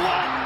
Newcastle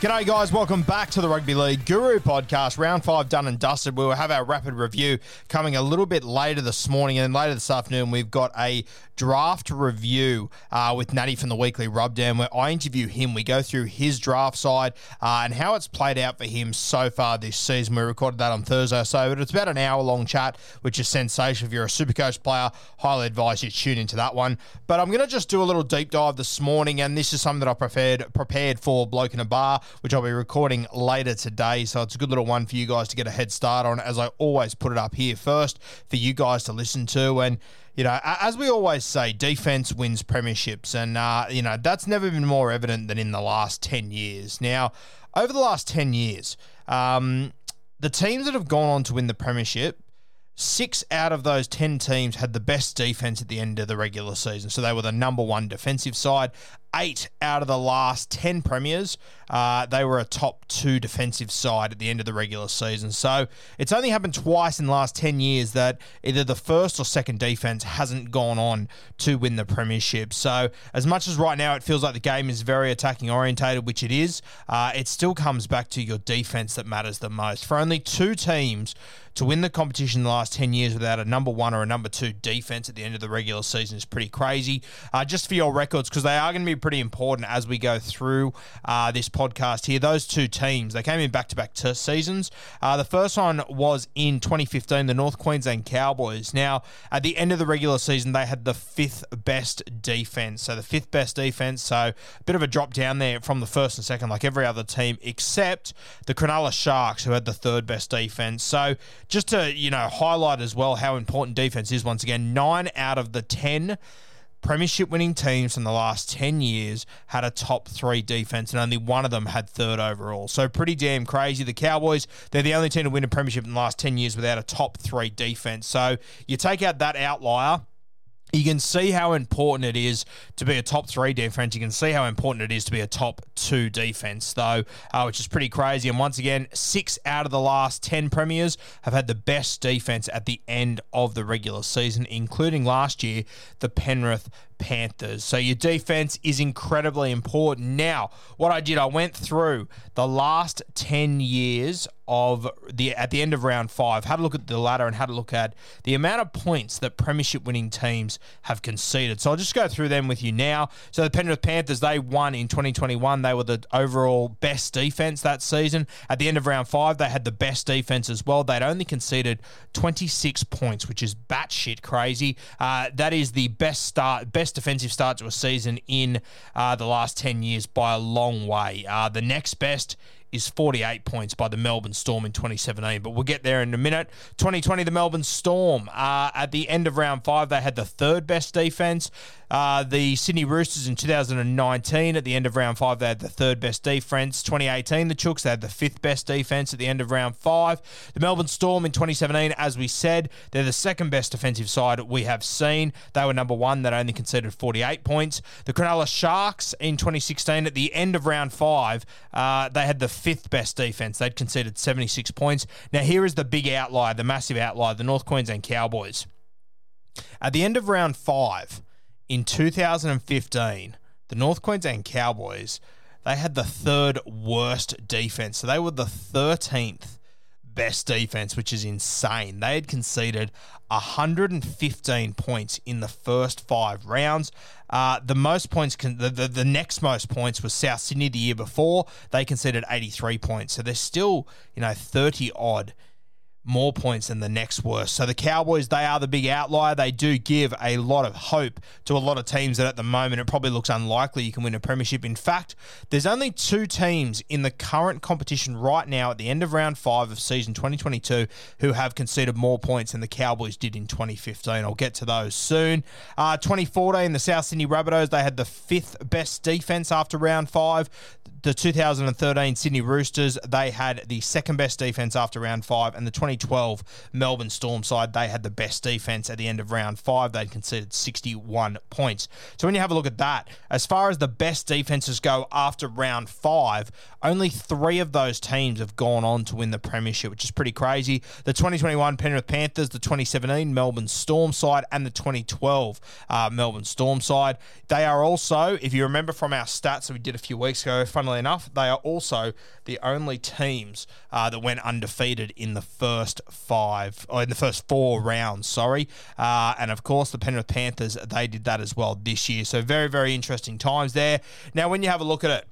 G'day, guys. Welcome back to the Rugby League Guru podcast. Round five done and dusted. We'll have our rapid review coming a little bit later this morning. And then later this afternoon, we've got a draft review uh, with Natty from the Weekly Rubdown where I interview him. We go through his draft side uh, and how it's played out for him so far this season. We recorded that on Thursday so, but it's about an hour long chat, which is sensational. If you're a Supercoach player, highly advise you tune into that one. But I'm going to just do a little deep dive this morning, and this is something that I prepared prepared for Bloke in a Bar, which I'll be recording later today. So it's a good little one for you guys to get a head start on, as I always put it up here first for you guys to listen to. And you know, as we always say, defense wins premierships, and uh, you know that's never been more evident than in the last ten years. Now, over the last ten years, um, the teams that have gone on to win the premiership Six out of those 10 teams had the best defense at the end of the regular season. So they were the number one defensive side. Eight out of the last 10 premiers, uh, they were a top two defensive side at the end of the regular season. So it's only happened twice in the last 10 years that either the first or second defense hasn't gone on to win the premiership. So as much as right now it feels like the game is very attacking orientated, which it is, uh, it still comes back to your defense that matters the most. For only two teams to win the competition in the last 10 years without a number one or a number two defense at the end of the regular season is pretty crazy. Uh, just for your records, because they are going to be pretty important as we go through uh, this podcast here. Those two teams, they came in back to back seasons. Uh, the first one was in 2015, the North Queensland Cowboys. Now, at the end of the regular season, they had the fifth best defense. So the fifth best defense. So a bit of a drop down there from the first and second, like every other team, except the Cronulla Sharks, who had the third best defense. So just to you know highlight as well how important defense is. Once again, nine out of the ten premiership winning teams in the last 10 years had a top three defense and only one of them had third overall. So pretty damn crazy. The Cowboys, they're the only team to win a premiership in the last 10 years without a top three defense. So you take out that outlier you can see how important it is to be a top three defense. You can see how important it is to be a top two defense, though, uh, which is pretty crazy. And once again, six out of the last 10 premiers have had the best defense at the end of the regular season, including last year, the Penrith Panthers. So your defense is incredibly important. Now, what I did, I went through the last 10 years of the at the end of round 5, had a look at the ladder and had a look at the amount of points that premiership winning teams have conceded. So I'll just go through them with you now. So the Penrith Panthers, they won in 2021. They were the overall best defense that season. At the end of round 5, they had the best defense as well. They'd only conceded 26 points, which is batshit crazy. Uh, that is the best start best defensive start to a season in uh, the last 10 years by a long way. Uh, the next best is 48 points by the Melbourne Storm in 2017, but we'll get there in a minute. 2020, the Melbourne Storm, uh, at the end of round five, they had the third best defense. Uh, the Sydney Roosters in 2019, at the end of round five, they had the third best defense. 2018, the Chooks, they had the fifth best defense at the end of round five. The Melbourne Storm in 2017, as we said, they're the second best defensive side we have seen. They were number one, that only conceded 48 points. The Cronulla Sharks in 2016, at the end of round five, uh, they had the fifth best defense. They'd conceded 76 points. Now, here is the big outlier, the massive outlier, the North Queensland Cowboys. At the end of round five, in 2015, the North Queensland Cowboys, they had the third worst defense. So they were the 13th best defense, which is insane. They had conceded 115 points in the first five rounds. Uh, the most points, con- the, the, the next most points was South Sydney the year before. They conceded 83 points. So they're still, you know, 30 odd more points than the next worst. So the Cowboys, they are the big outlier. They do give a lot of hope to a lot of teams that at the moment it probably looks unlikely you can win a premiership. In fact, there's only two teams in the current competition right now at the end of round five of season 2022 who have conceded more points than the Cowboys did in 2015. I'll get to those soon. Uh, 2014, the South Sydney Rabbitohs, they had the fifth best defense after round five the 2013 Sydney Roosters, they had the second best defense after round five, and the 2012 Melbourne Storm side, they had the best defense at the end of round five. They'd conceded 61 points. So when you have a look at that, as far as the best defenses go after round five, only three of those teams have gone on to win the premiership, which is pretty crazy. The 2021 Penrith Panthers, the 2017 Melbourne Storm side, and the 2012 uh, Melbourne Storm side. They are also, if you remember from our stats that we did a few weeks ago, funnily enough, they are also the only teams uh, that went undefeated in the first five, or in the first four rounds, sorry. Uh, and of course, the Penrith Panthers, they did that as well this year. So very, very interesting times there. Now, when you have a look at it,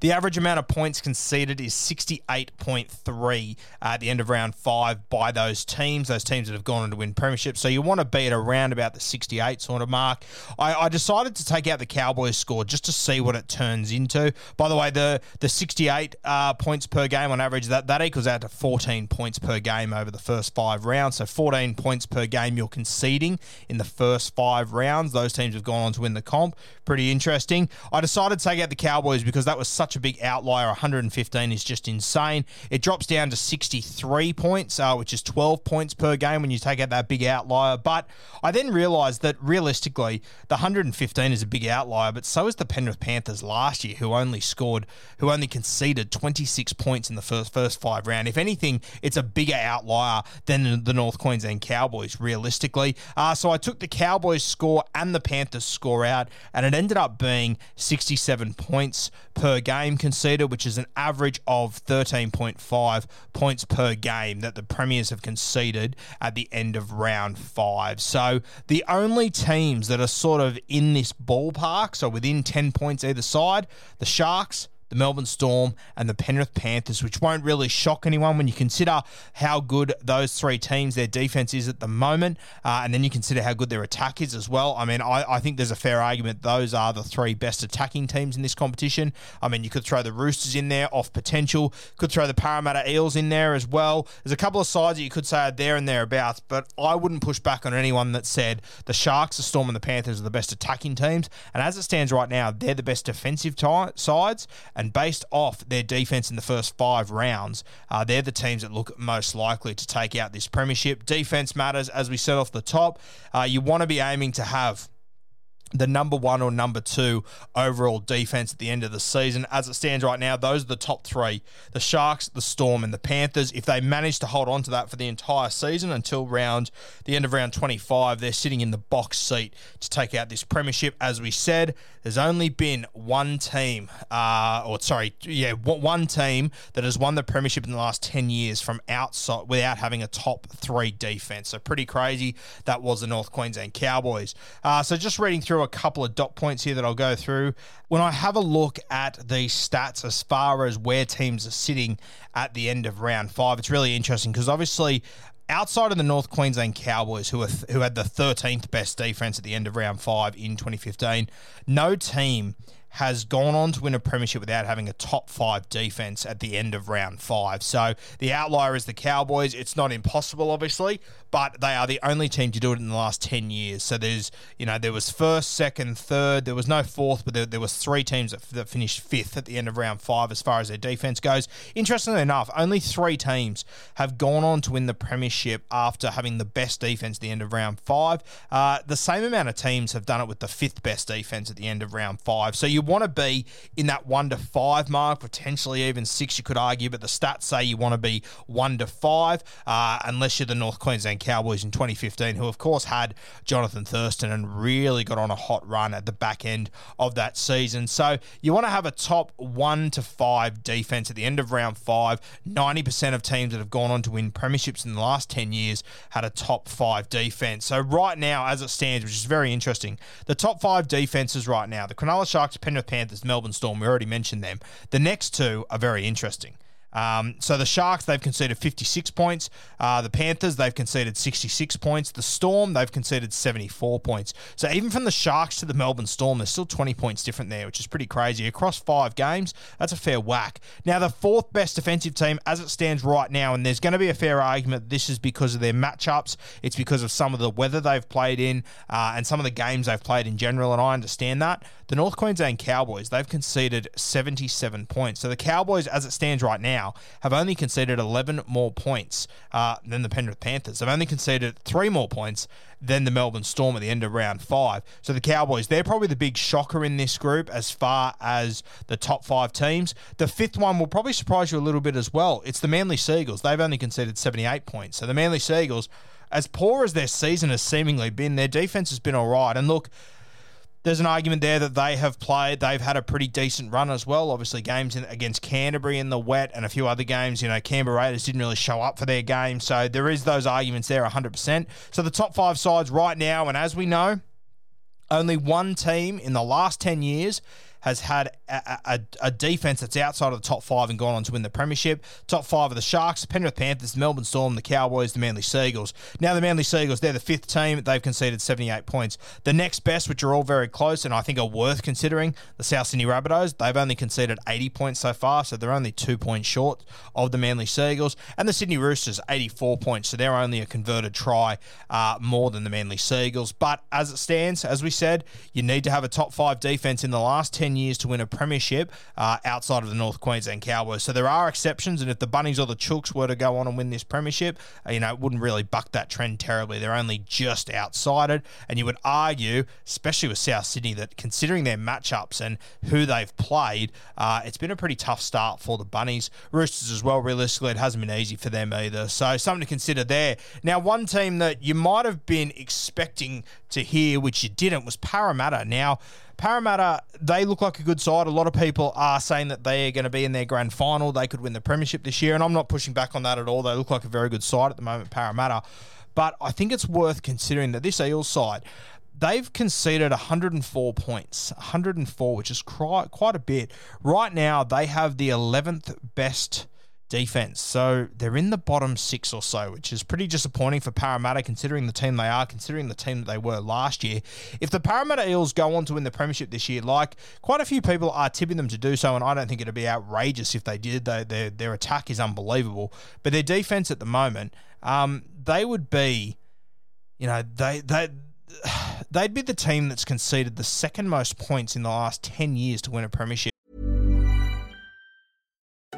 the average amount of points conceded is 68.3 at the end of round five by those teams, those teams that have gone on to win premierships. So you want to be at around about the 68 sort of mark. I, I, decided to take out the Cowboys score just to see what it turns into. By the way, the the 68 uh, points per game on average, that, that equals out to 14 points per game over the first five rounds. So 14 points per game you're conceding in the first five rounds. Those teams have gone on to win the comp. Pretty interesting. I decided to take out the Cowboys because that was such a big outlier. 115 is just insane. It drops down to 63 points, uh, which is 12 points per game when you take out that big outlier. But I then realised that realistically, the 115 is a big outlier, but so is the Penrith Panthers last year, who only scored, who only conceded 26 points in the first first five round. If anything, it's a bigger outlier than the North Queensland Cowboys, realistically. Uh, so I took the Cowboys score and the Panthers score out, and it ended up being 67 points per game conceded, which is an average of 13.5 points per game that the Premiers have conceded at the end of round five. So the only teams that are sort of in this ballpark, so within 10 points either side, the Sharks, the Melbourne Storm, and the Penrith Panthers, which won't really shock anyone when you consider how good those three teams, their defense is at the moment, uh, and then you consider how good their attack is as well. I mean, I, I, think there's a fair argument those are the three best attacking teams in this competition. I mean, you could throw the Roosters in there off potential, could throw the Parramatta Eels in there as well. There's a couple of sides that you could say are there and thereabouts, but I wouldn't push back on anyone that said the Sharks, the Storm, and the Panthers are the best attacking teams. And as it stands right now, they're the best defensive t- sides. And based off their defense in the first five rounds, uh, they're the teams that look most likely to take out this premiership. Defense matters, as we said off the top. Uh, you want to be aiming to have the number one or number two overall defense at the end of the season. As it stands right now, those are the top three the Sharks, the Storm, and the Panthers. If they manage to hold on to that for the entire season until round the end of round 25, they're sitting in the box seat to take out this premiership. As we said, there's only been one team, uh, or sorry, yeah, one team that has won the premiership in the last 10 years from outside without having a top three defense. So pretty crazy. That was the North Queensland Cowboys. Uh, so just reading through through a couple of dot points here that I'll go through. When I have a look at the stats as far as where teams are sitting at the end of round five, it's really interesting because obviously outside of the North Queensland Cowboys, who are who had the 13th best defense at the end of round five in 2015, no team has gone on to win a premiership without having a top five defense at the end of round five. So the outlier is the Cowboys. It's not impossible, obviously, but they are the only team to do it in the last 10 years. So there's, you know, there was first, second, third. There was no fourth, but there, there was three teams that, that finished fifth at the end of round five as far as their defense goes. Interestingly enough, only three teams have gone on to win the premiership after having the best defense at the end of round five. Uh, the same amount of teams have done it with the fifth best defense at the end of round five. So you want to be in that one to five mark, potentially even six, you could argue, but the stats say you want to be one to five, uh, unless you're the North Queensland Cowboys in 2015, who of course had Jonathan Thurston and really got on a hot run at the back end of that season. So you want to have a top one to five defense at the end of round five. 90% of teams that have gone on to win premierships in the last 10 years had a top five defense. So right now, as it stands, which is very interesting, the top five defenses right now, the Cronulla Sharks, Penrith Panthers, Melbourne Storm, we already mentioned them. The next two are very interesting. Um, so the Sharks, they've conceded 56 points. Uh, the Panthers, they've conceded 66 points. The Storm, they've conceded 74 points. So even from the Sharks to the Melbourne Storm, there's still 20 points different there, which is pretty crazy. Across five games, that's a fair whack. Now, the fourth best defensive team as it stands right now, and there's going to be a fair argument this is because of their matchups, it's because of some of the weather they've played in uh, and some of the games they've played in general, and I understand that. The North Queensland Cowboys, they've conceded 77 points. So the Cowboys, as it stands right now, have only conceded 11 more points uh, than the Penrith Panthers. They've only conceded three more points than the Melbourne Storm at the end of round five. So the Cowboys, they're probably the big shocker in this group as far as the top five teams. The fifth one will probably surprise you a little bit as well. It's the Manly Sea Eagles. They've only conceded 78 points. So the Manly Sea Eagles, as poor as their season has seemingly been, their defense has been all right. And look, there's an argument there that they have played. They've had a pretty decent run as well. Obviously, games in, against Canterbury in the wet and a few other games. You know, Canberra Raiders didn't really show up for their game, so there is those arguments there, 100%. So the top five sides right now, and as we know, only one team in the last 10 years has had a, a, a, defense that's outside of the top five and gone on to win the premiership. Top five are the Sharks, Penrith Panthers, Melbourne Storm, the Cowboys, the Manly Sea Eagles. Now the Manly Sea Eagles, they're the fifth team. They've conceded 78 points. The next best, which are all very close and I think are worth considering, the South Sydney Rabbitohs. They've only conceded 80 points so far, so they're only two points short of the Manly Sea Eagles. And the Sydney Roosters, 84 points, so they're only a converted try uh, more than the Manly Sea Eagles. But as it stands, as we said, you need to have a top five defense in the last 10 years to win a premiership uh, outside of the North Queensland Cowboys. So there are exceptions, and if the Bunnies or the Chooks were to go on and win this premiership, uh, you know, it wouldn't really buck that trend terribly. They're only just outside it, and you would argue, especially with South Sydney, that considering their matchups and who they've played, uh, it's been a pretty tough start for the Bunnies. Roosters as well, realistically, it hasn't been easy for them either. So something to consider there. Now, one team that you might have been expecting to hear, which you didn't, was Parramatta. Now, Parramatta, they look like a good side. A lot of people are saying that they are going to be in their grand final. They could win the premiership this year, and I'm not pushing back on that at all. They look like a very good side at the moment, Parramatta. But I think it's worth considering that this Eels side, they've conceded 104 points, 104, which is quite quite a bit. Right now, they have the 11th best defense. So they're in the bottom six or so, which is pretty disappointing for Parramatta considering the team they are, considering the team that they were last year. If the Parramatta Eels go on to win the Premiership this year, like quite a few people are tipping them to do so, and I don't think it'd be outrageous if they did. They, their, their attack is unbelievable. But their defense at the moment, um, they would be, you know, they, they, they'd be the team that's conceded the second most points in the last 10 years to win a premiership.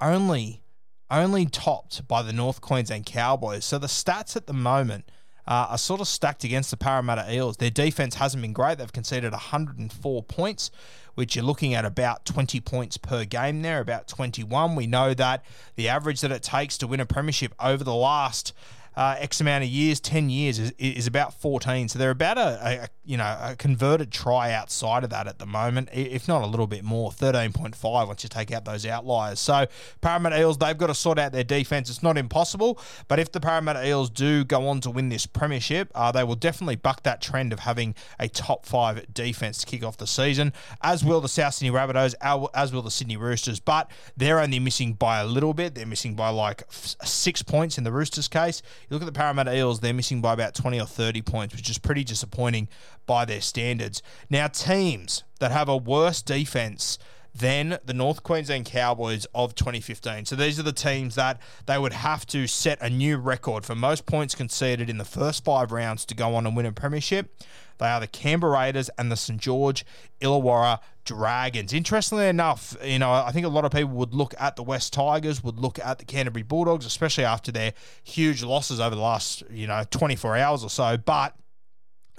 Only, only topped by the North Queensland Cowboys. So the stats at the moment uh, are sort of stacked against the Parramatta Eels. Their defense hasn't been great. They've conceded 104 points, which you're looking at about 20 points per game there, about 21. We know that the average that it takes to win a premiership over the last uh, X amount of years, 10 years, is, is about 14. So they're about a, a, you know a converted try outside of that at the moment, if not a little bit more, 13.5 once you take out those outliers. So Parramatta Eels, they've got to sort out their defence. It's not impossible, but if the Parramatta Eels do go on to win this premiership, uh, they will definitely buck that trend of having a top five defence to kick off the season, as will the South Sydney Rabbitohs, as will the Sydney Roosters, but they're only missing by a little bit. They're missing by like six points in the Roosters case. You look at the Parramatta Eels, they're missing by about 20 or 30 points, which is pretty disappointing by their standards. Now, teams that have a worse defense than the North Queensland Cowboys of 2015. So these are the teams that they would have to set a new record for most points conceded in the first five rounds to go on and win a premiership. They are the Canberra Raiders and the St George Illawarra Dragons. Interestingly enough, you know, I think a lot of people would look at the Wests Tigers, would look at the Canterbury Bulldogs, especially after their huge losses over the last, you know, 24 hours or so. But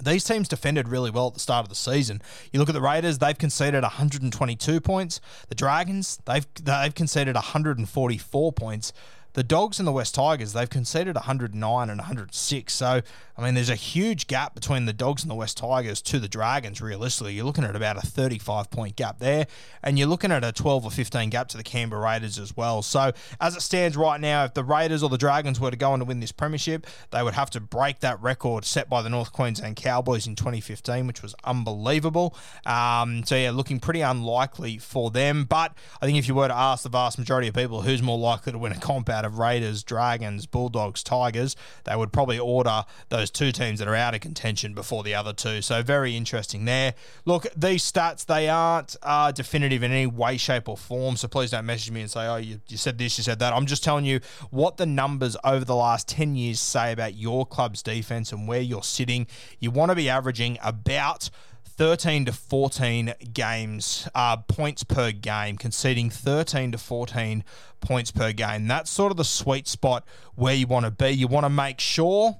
these teams defended really well at the start of the season. You look at the Raiders; they've conceded 122 points. The Dragons they've they've conceded 144 points. The Dogs and the Wests Tigers, they've conceded 109 and 106. So, I mean, there's a huge gap between the Dogs and the Wests Tigers to the Dragons, realistically. You're looking at about a 35 point gap there, and you're looking at a 12 or 15 gap to the Canberra Raiders as well. So, as it stands right now, if the Raiders or the Dragons were to go on to win this premiership, they would have to break that record set by the North Queensland Cowboys in 2015, which was unbelievable. Um, so, yeah, looking pretty unlikely for them. But I think if you were to ask the vast majority of people who's more likely to win a comp out of Raiders, Dragons, Bulldogs, Tigers, they would probably order those two teams that are out of contention before the other two. So very interesting there. Look, these stats, they aren't uh, definitive in any way, shape, or form. So please don't message me and say, oh, you, you said this, you said that. I'm just telling you what the numbers over the last 10 years say about your club's defense and where you're sitting. You want to be averaging about 13 to 14 games, uh, points per game, conceding 13 to 14 points per game. That's sort of the sweet spot where you want to be. You want to make sure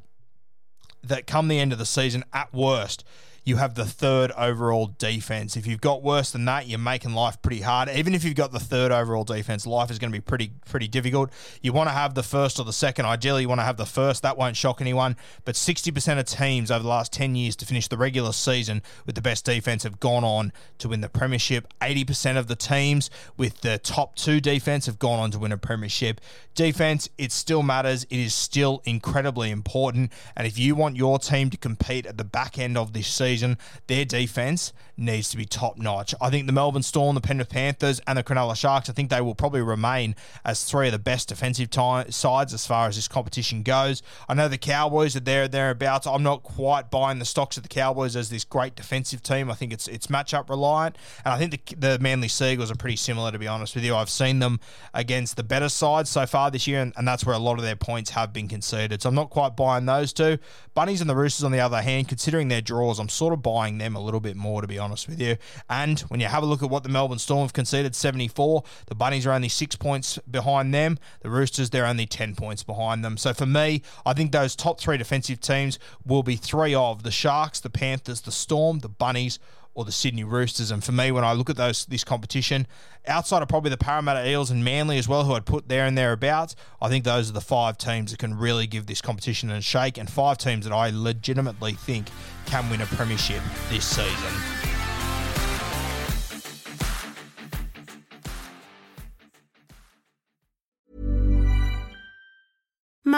that come the end of the season, at worst, you have the third overall defense. If you've got worse than that, you're making life pretty hard. Even if you've got the third overall defense, life is going to be pretty pretty difficult. You want to have the first or the second. Ideally, you want to have the first. That won't shock anyone. But 60% of teams over the last 10 years to finish the regular season with the best defense have gone on to win the premiership. 80% of the teams with the top two defense have gone on to win a premiership. Defense, it still matters. It is still incredibly important. And if you want your team to compete at the back end of this season, season, their defense needs to be top notch. I think the Melbourne Storm, the Penrith Panthers, and the Cronulla Sharks, I think they will probably remain as three of the best defensive sides as far as this competition goes. I know the Cowboys are there and thereabouts. I'm not quite buying the stocks of the Cowboys as this great defensive team. I think it's it's matchup reliant, and I think the, the Manly Sea Eagles are pretty similar. To be honest with you, I've seen them against the better sides so far this year, and, and that's where a lot of their points have been conceded. So I'm not quite buying those two. Bunnies and the Roosters, on the other hand, considering their draws, I'm sort of buying them a little bit more, to be honest with you. And when you have a look at what the Melbourne Storm have conceded, 74, the Bunnies are only six points behind them. The Roosters, they're only 10 points behind them. So for me, I think those top three defensive teams will be three of the Sharks, the Panthers, the Storm, the Bunnies, or the Sydney Roosters. And for me, when I look at those this competition, outside of probably the Parramatta Eels and Manly as well, who I'd put there and thereabouts, I think those are the five teams that can really give this competition a shake, and five teams that I legitimately think can win a premiership this season.